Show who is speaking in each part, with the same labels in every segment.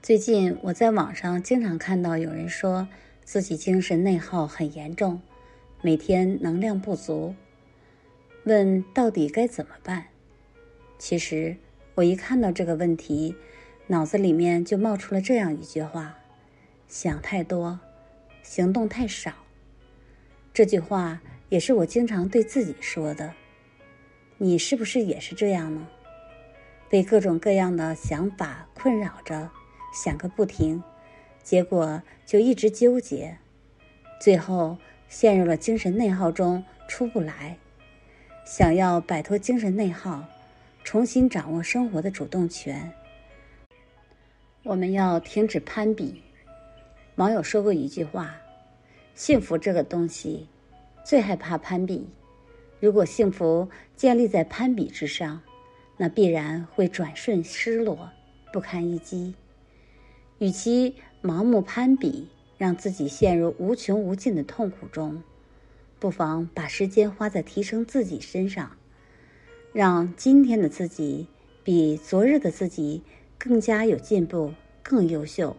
Speaker 1: 最近我在网上经常看到有人说自己精神内耗很严重，每天能量不足，问到底该怎么办？其实我一看到这个问题，脑子里面就冒出了这样一句话：想太多，行动太少。这句话也是我经常对自己说的。你是不是也是这样呢？被各种各样的想法困扰着。想个不停，结果就一直纠结，最后陷入了精神内耗中出不来。想要摆脱精神内耗，重新掌握生活的主动权，我们要停止攀比。网友说过一句话：“幸福这个东西，最害怕攀比。如果幸福建立在攀比之上，那必然会转瞬失落，不堪一击。”与其盲目攀比，让自己陷入无穷无尽的痛苦中，不妨把时间花在提升自己身上，让今天的自己比昨日的自己更加有进步、更优秀。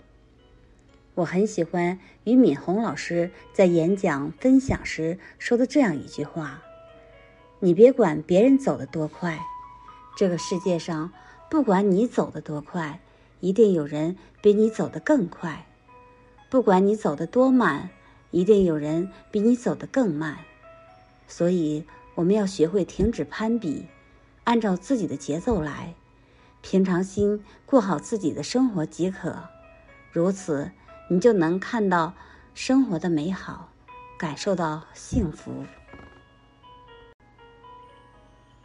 Speaker 1: 我很喜欢俞敏洪老师在演讲分享时说的这样一句话：“你别管别人走得多快，这个世界上不管你走得多快。”一定有人比你走得更快，不管你走得多慢，一定有人比你走得更慢。所以，我们要学会停止攀比，按照自己的节奏来，平常心过好自己的生活即可。如此，你就能看到生活的美好，感受到幸福。